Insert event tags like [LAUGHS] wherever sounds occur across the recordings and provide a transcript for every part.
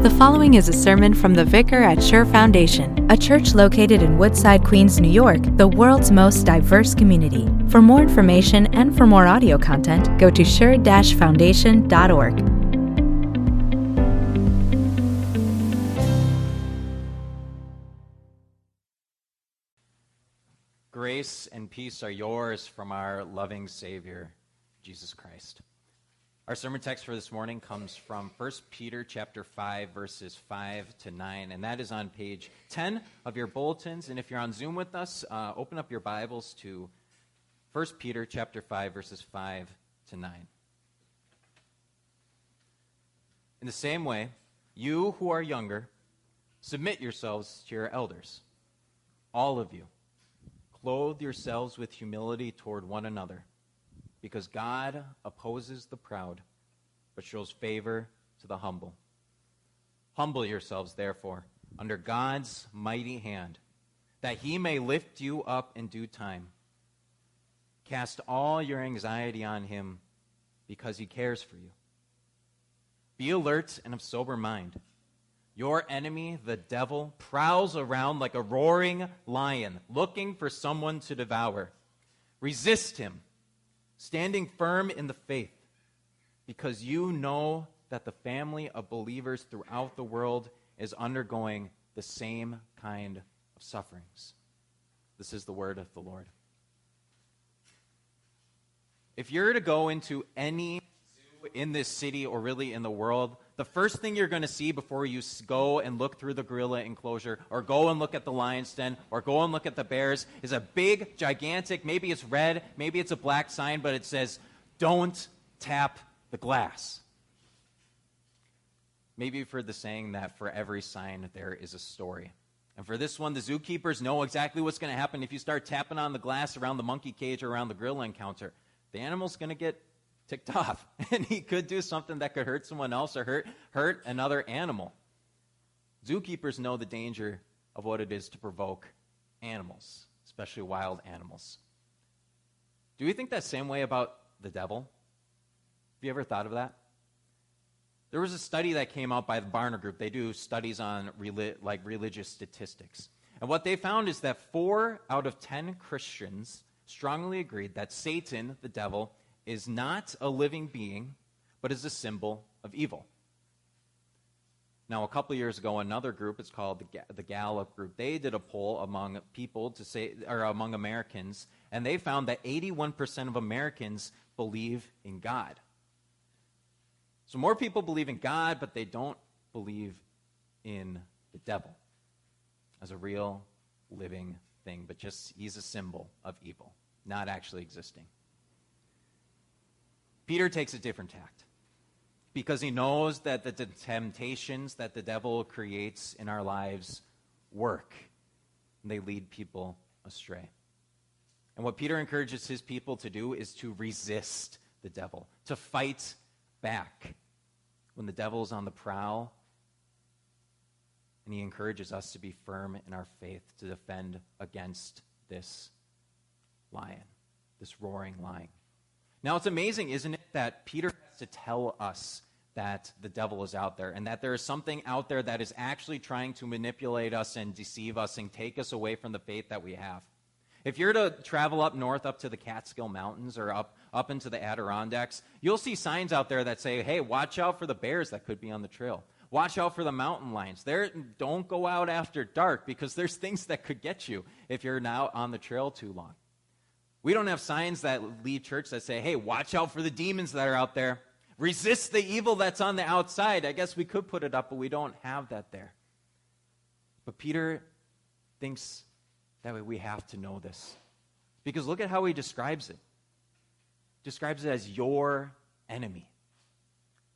The following is a sermon from the vicar at Sure Foundation, a church located in Woodside, Queens, New York, the world's most diverse community. For more information and for more audio content, go to sure-foundation.org. Grace and peace are yours from our loving Savior, Jesus Christ. Our sermon text for this morning comes from 1 Peter chapter 5 verses 5 to 9 and that is on page 10 of your bulletins and if you're on Zoom with us uh, open up your Bibles to 1 Peter chapter 5 verses 5 to 9. In the same way, you who are younger submit yourselves to your elders. All of you clothe yourselves with humility toward one another because God opposes the proud, but shows favor to the humble. Humble yourselves, therefore, under God's mighty hand, that he may lift you up in due time. Cast all your anxiety on him because he cares for you. Be alert and of sober mind. Your enemy, the devil, prowls around like a roaring lion, looking for someone to devour. Resist him standing firm in the faith, because you know that the family of believers throughout the world is undergoing the same kind of sufferings. This is the word of the Lord. If you're to go into any zoo in this city or really in the world, the first thing you're going to see before you go and look through the gorilla enclosure or go and look at the lion's den or go and look at the bears is a big, gigantic, maybe it's red, maybe it's a black sign, but it says, Don't tap the glass. Maybe you've heard the saying that for every sign there is a story. And for this one, the zookeepers know exactly what's going to happen if you start tapping on the glass around the monkey cage or around the gorilla encounter. The animal's going to get ticked off. [LAUGHS] And he could do something that could hurt someone else or hurt, hurt another animal. Zookeepers know the danger of what it is to provoke animals, especially wild animals. Do you think that same way about the devil? Have you ever thought of that? There was a study that came out by the Barna Group. They do studies on reli- like religious statistics. And what they found is that four out of ten Christians strongly agreed that Satan, the devil, is not a living being, but is a symbol of evil. Now, a couple years ago, another group, it's called the, Gallup Group, they did a poll among people to say, or among Americans, and they found that 81% of Americans believe in God. So more people believe in God, but they don't believe in the devil as a real living thing, but just he's a symbol of evil, not actually existing. Peter takes a different tact because he knows that the temptations that the devil creates in our lives work they lead people astray. And what Peter encourages his people to do is to resist the devil, to fight back when the devil is on the prowl. And he encourages us to be firm in our faith to defend against this lion, this roaring lion. Now, it's amazing, isn't it, that Peter has to tell us that the devil is out there and that there is something out there that is actually trying to manipulate us and deceive us and take us away from the faith that we have. If you're to travel up north, up to the Catskill Mountains or up, up into the Adirondacks, you'll see signs out there that say, hey, watch out for the bears that could be on the trail. Watch out for the mountain lions. There, don't go out after dark because there's things that could get you if you're now on the trail too long. We don't have signs that leave church that say, hey, watch out for the demons that are out there. Resist the evil that's on the outside. I guess we could put it up, but we don't have that there. But Peter thinks that we have to know this. Because look at how he describes it. Describes it as your enemy,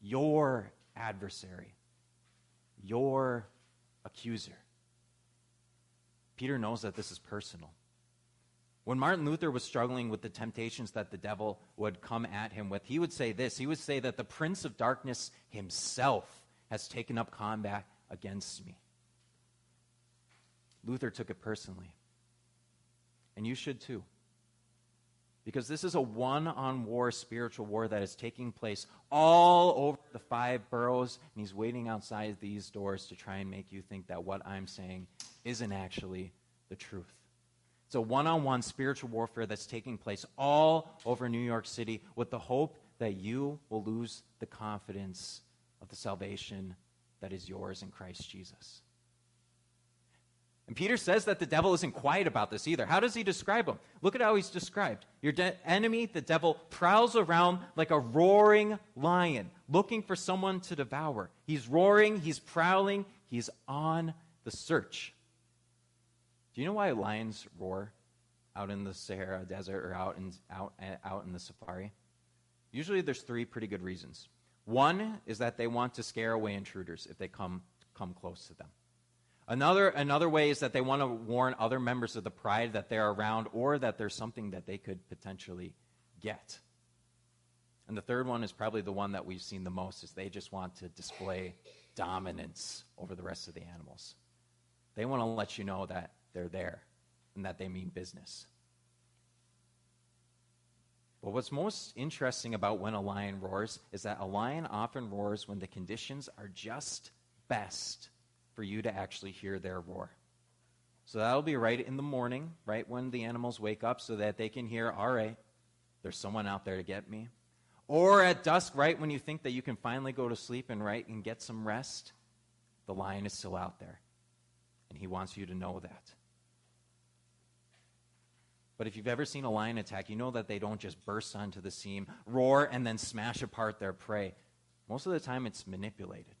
your adversary, your accuser. Peter knows that this is personal. When Martin Luther was struggling with the temptations that the devil would come at him with, he would say this. He would say that the prince of darkness himself has taken up combat against me. Luther took it personally. And you should too. Because this is a one on war spiritual war that is taking place all over the five boroughs, and he's waiting outside these doors to try and make you think that what I'm saying isn't actually the truth. It's a one on one spiritual warfare that's taking place all over New York City with the hope that you will lose the confidence of the salvation that is yours in Christ Jesus. And Peter says that the devil isn't quiet about this either. How does he describe him? Look at how he's described. Your de- enemy, the devil, prowls around like a roaring lion, looking for someone to devour. He's roaring, he's prowling, he's on the search. Do you know why lions roar out in the Sahara Desert or out in, out, out in the safari? Usually there's three pretty good reasons. One is that they want to scare away intruders if they come, come close to them. Another, another way is that they want to warn other members of the pride that they're around or that there's something that they could potentially get. And the third one is probably the one that we've seen the most is they just want to display dominance over the rest of the animals. They want to let you know that they're there and that they mean business. But what's most interesting about when a lion roars is that a lion often roars when the conditions are just best for you to actually hear their roar. So that'll be right in the morning, right when the animals wake up, so that they can hear, all right, there's someone out there to get me. Or at dusk, right when you think that you can finally go to sleep and right and get some rest, the lion is still out there. And he wants you to know that. But if you've ever seen a lion attack, you know that they don't just burst onto the scene, roar, and then smash apart their prey. Most of the time, it's manipulated.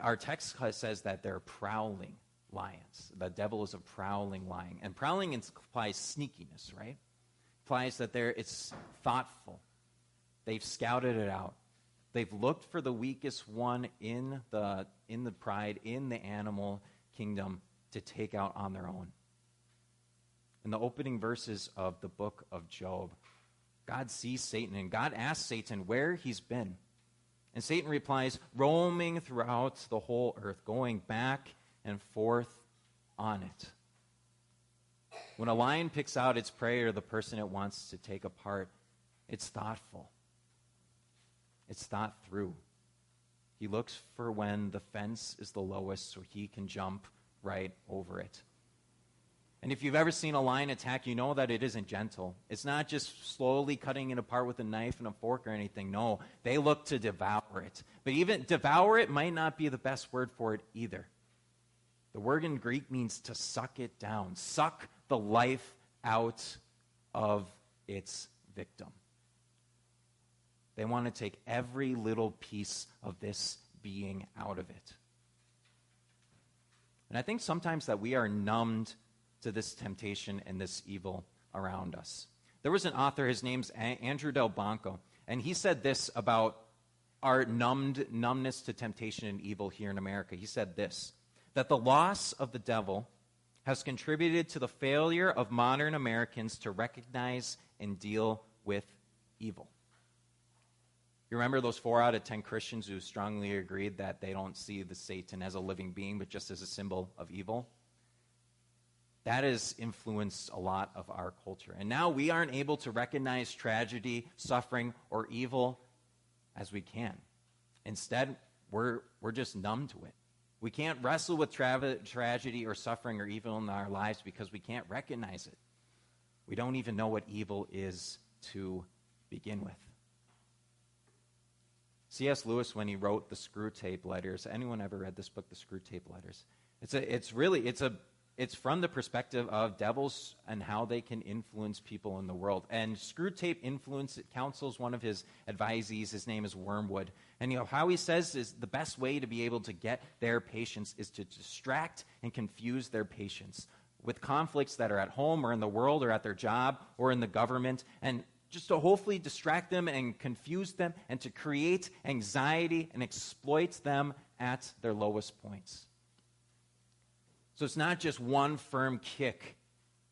Our text says that they're prowling lions. The devil is a prowling lion. And prowling implies sneakiness, right? Implies that they're, it's thoughtful. They've scouted it out. They've looked for the weakest one in the, in the pride, in the animal kingdom to take out on their own. In the opening verses of the book of Job, God sees Satan and God asks Satan where he's been. And Satan replies, roaming throughout the whole earth, going back and forth on it. When a lion picks out its prey or the person it wants to take apart, it's thoughtful. It's thought through. He looks for when the fence is the lowest so he can jump right over it. And if you've ever seen a lion attack, you know that it isn't gentle. It's not just slowly cutting it apart with a knife and a fork or anything. No, they look to devour it. But even devour it might not be the best word for it either. The word in Greek means to suck it down, suck the life out of its victim. They want to take every little piece of this being out of it. And I think sometimes that we are numbed to this temptation and this evil around us. There was an author, his name's Andrew Delbanco, and he said this about our numbed numbness to temptation and evil here in America. He said this that the loss of the devil has contributed to the failure of modern Americans to recognize and deal with evil. You remember those four out of ten Christians who strongly agreed that they don't see the Satan as a living being, but just as a symbol of evil? That has influenced a lot of our culture. And now we aren't able to recognize tragedy, suffering, or evil as we can. Instead, we're, we're just numb to it. We can't wrestle with tra- tragedy or suffering or evil in our lives because we can't recognize it. We don't even know what evil is to begin with. C.S. Lewis, when he wrote the Screwtape Letters, anyone ever read this book, the Screwtape Letters? It's a, it's really, it's a it's from the perspective of devils and how they can influence people in the world. And Screwtape Influence counsels one of his advisees. His name is Wormwood. And you know how he says is the best way to be able to get their patients is to distract and confuse their patients with conflicts that are at home or in the world or at their job or in the government and just to hopefully distract them and confuse them and to create anxiety and exploit them at their lowest points. So it's not just one firm kick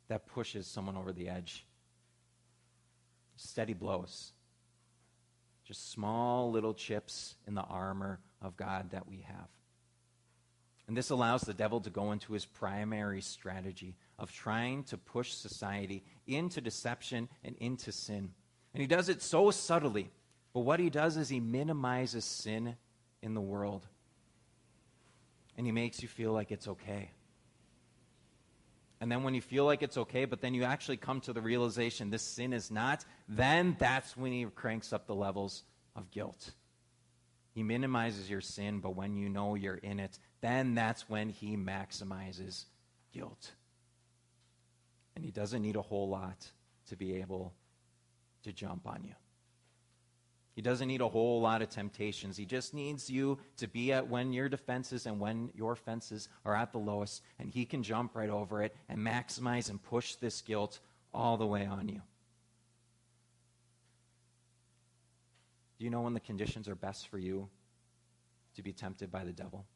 that pushes someone over the edge. Steady blows. Just small little chips in the armor of God that we have. And this allows the devil to go into his primary strategy of trying to push society into deception and into sin. And he does it so subtly. But what he does is he minimizes sin in the world. And he makes you feel like it's okay. And then when you feel like it's okay, but then you actually come to the realization this sin is not, then that's when he cranks up the levels of guilt. He minimizes your sin, but when you know you're in it, then that's when he maximizes guilt. And he doesn't need a whole lot to be able to jump on you. He doesn't need a whole lot of temptations. He just needs you to be at when your defenses and when your fences are at the lowest, and he can jump right over it and maximize and push this guilt all the way on you. Do you know when the conditions are best for you to be tempted by the devil?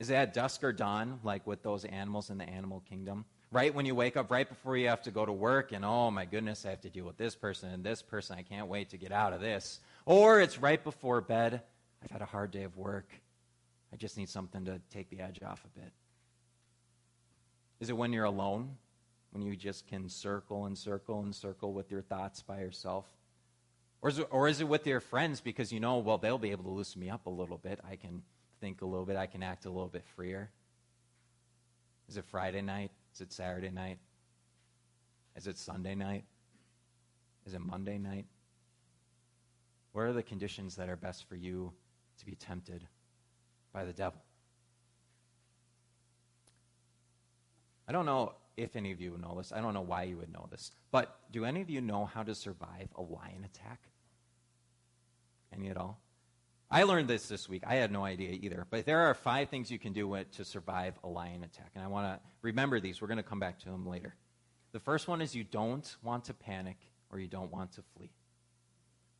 Is it at dusk or dawn, like with those animals in the animal kingdom? Right when you wake up, right before you have to go to work, and oh my goodness, I have to deal with this person and this person. I can't wait to get out of this. Or it's right before bed. I've had a hard day of work. I just need something to take the edge off a bit. Is it when you're alone? When you just can circle and circle and circle with your thoughts by yourself? Or is, it, or is it with your friends because you know, well, they'll be able to loosen me up a little bit. I can think a little bit. I can act a little bit freer. Is it Friday night? Is it Saturday night? Is it Sunday night? Is it Monday night? What are the conditions that are best for you to be tempted by the devil? I don't know if any of you know this. I don't know why you would know this. But do any of you know how to survive a lion attack? Any at all? I learned this this week. I had no idea either. But there are five things you can do to survive a lion attack. And I want to remember these. We're going to come back to them later. The first one is you don't want to panic or you don't want to flee.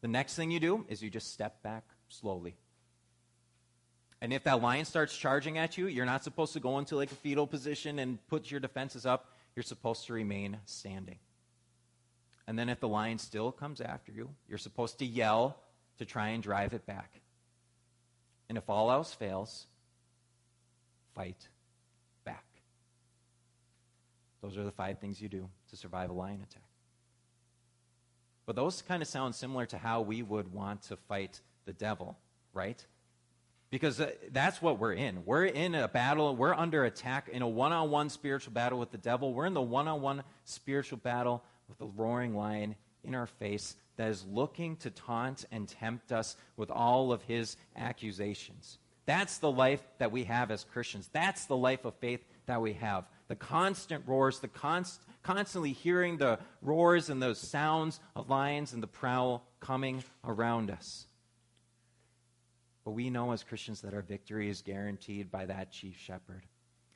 The next thing you do is you just step back slowly. And if that lion starts charging at you, you're not supposed to go into like a fetal position and put your defenses up. You're supposed to remain standing. And then if the lion still comes after you, you're supposed to yell to try and drive it back. And if all else fails, fight back. Those are the five things you do to survive a lion attack. But those kind of sound similar to how we would want to fight the devil, right? Because uh, that's what we're in. We're in a battle, we're under attack in a one on one spiritual battle with the devil. We're in the one on one spiritual battle with the roaring lion in our face that is looking to taunt and tempt us with all of his accusations. That's the life that we have as Christians. That's the life of faith that we have. The constant roars, the const- constantly hearing the roars and those sounds of lions and the prowl coming around us. But we know as Christians that our victory is guaranteed by that chief shepherd.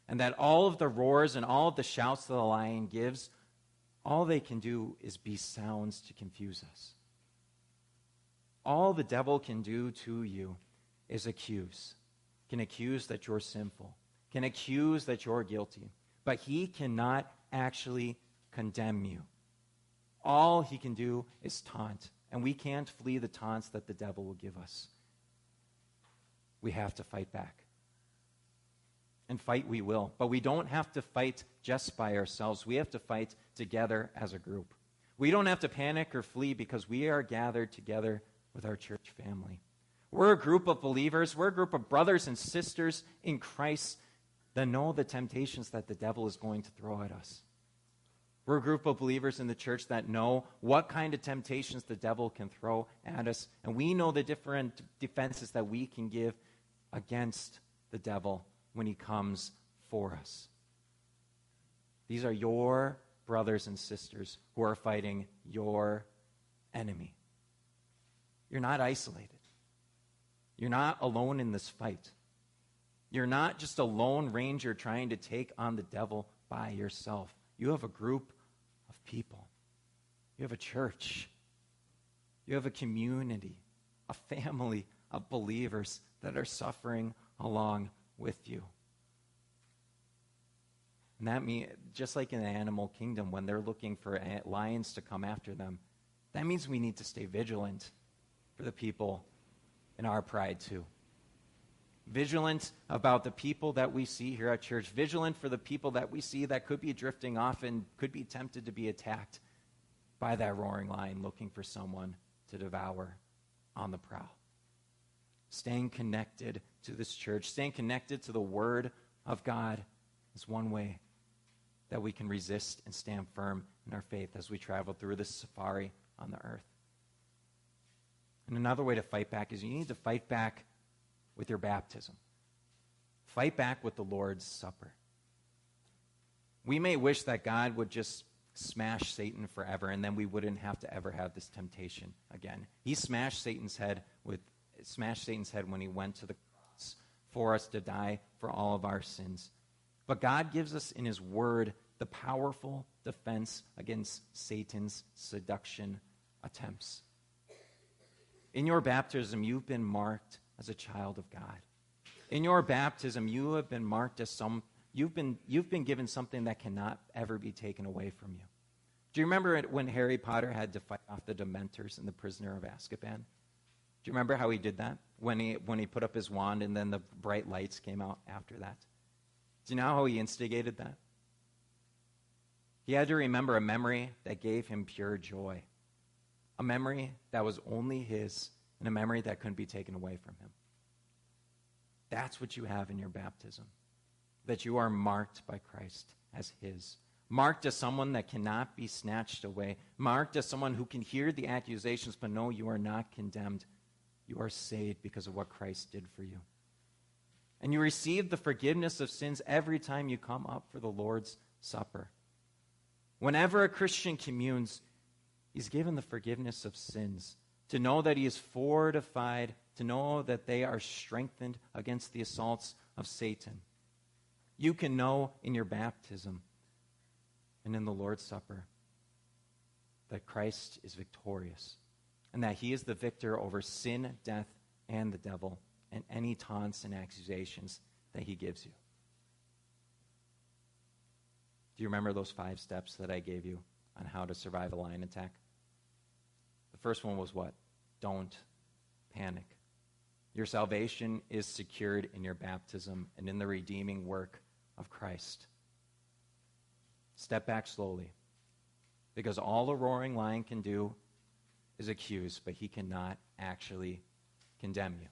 And that all of the roars and all of the shouts that the lion gives all they can do is be sounds to confuse us. All the devil can do to you is accuse. Can accuse that you're sinful, can accuse that you're guilty, but he cannot actually condemn you. All he can do is taunt, and we can't flee the taunts that the devil will give us. We have to fight back and fight we will. But we don't have to fight just by ourselves. We have to fight together as a group. We don't have to panic or flee because we are gathered together with our church family. We're a group of believers, we're a group of brothers and sisters in Christ that know the temptations that the devil is going to throw at us. We're a group of believers in the church that know what kind of temptations the devil can throw at us, and we know the different defenses that we can give against the devil when he comes for us. These are your brothers and sisters who are fighting your enemy. You're not isolated. You're not alone in this fight. You're not just a lone ranger trying to take on the devil by yourself. You have a group of people. You have a church. You have a community, a family of believers that are suffering along with you. And that means, just like in the animal kingdom, when they're looking for lions to come after them, that means we need to stay vigilant for the people in our pride too. vigilant about the people that we see here at church, vigilant for the people that we see that could be drifting off and could be tempted to be attacked by that roaring lion looking for someone to devour on the prowl. Staying connected to this church, staying connected to the Word of God is one way that we can resist and stand firm in our faith as we travel through this safari on the earth. And another way to fight back is you need to fight back with your baptism. Fight back with the Lord's Supper. We may wish that God would just smash Satan forever and then we wouldn't have to ever have this temptation again. He smashed Satan's head with smashed Satan's head when he went to the cross for us to die for all of our sins. But God gives us in his word the powerful defense against Satan's seduction attempts. In your baptism, you've been marked as a child of God. In your baptism, you have been marked as some, you've been, you've been given something that cannot ever be taken away from you. Do you remember when Harry Potter had to fight off the Dementors in the Prisoner of Azkaban? Do you remember how he did that? When he, when he put up his wand and then the bright lights came out after that? Do you know how he instigated that? He had to remember a memory that gave him pure joy, a memory that was only his, and a memory that couldn't be taken away from him. That's what you have in your baptism, that you are marked by Christ as his. Marked as someone that cannot be snatched away. Marked as someone who can hear the accusations, but no, you are not condemned. You are saved because of what Christ did for you. And you receive the forgiveness of sins every time you come up for the Lord's Supper. Whenever a Christian communes, he's given the forgiveness of sins, to know that he is fortified, to know that they are strengthened against the assaults of Satan. You can know in your baptism and in the Lord's Supper that Christ is victorious and that he is the victor over sin, death, and the devil, and any taunts and accusations that he gives you. Do you remember those five steps that I gave you on how to survive a lion attack? The first one was what? Don't panic. Your salvation is secured in your baptism and in the redeeming work of Christ. Step back slowly. Because all a roaring lion can do is accuse, but he cannot actually condemn you.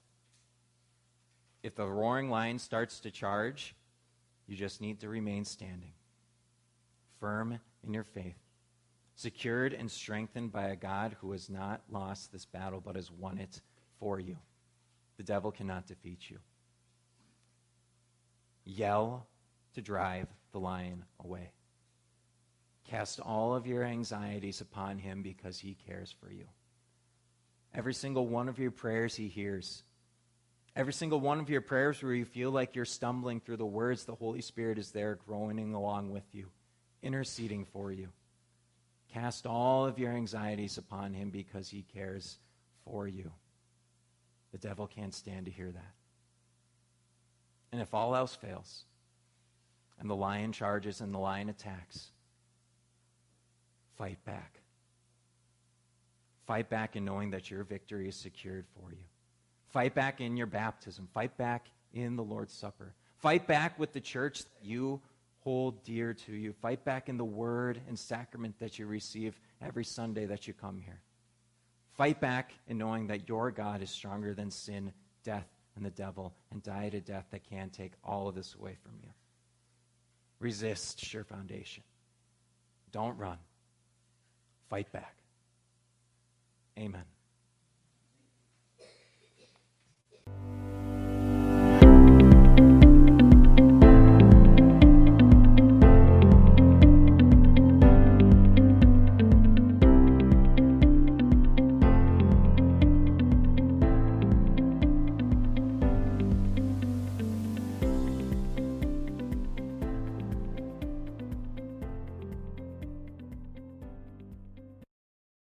If the roaring lion starts to charge, you just need to remain standing firm in your faith, secured and strengthened by a God who has not lost this battle but has won it for you. The devil cannot defeat you. Yell to drive the lion away. Cast all of your anxieties upon him because he cares for you. Every single one of your prayers he hears. Every single one of your prayers where you feel like you're stumbling through the words, the Holy Spirit is there groaning along with you interceding for you. Cast all of your anxieties upon him because he cares for you. The devil can't stand to hear that. And if all else fails, and the lion charges and the lion attacks, fight back. Fight back in knowing that your victory is secured for you. Fight back in your baptism. Fight back in the Lord's Supper. Fight back with the church that you hold dear to you. Fight back in the word and sacrament that you receive every Sunday that you come here. Fight back in knowing that your God is stronger than sin, death, and the devil, and died a death that can take all of this away from you. Resist sure foundation. Don't run. Fight back. Amen.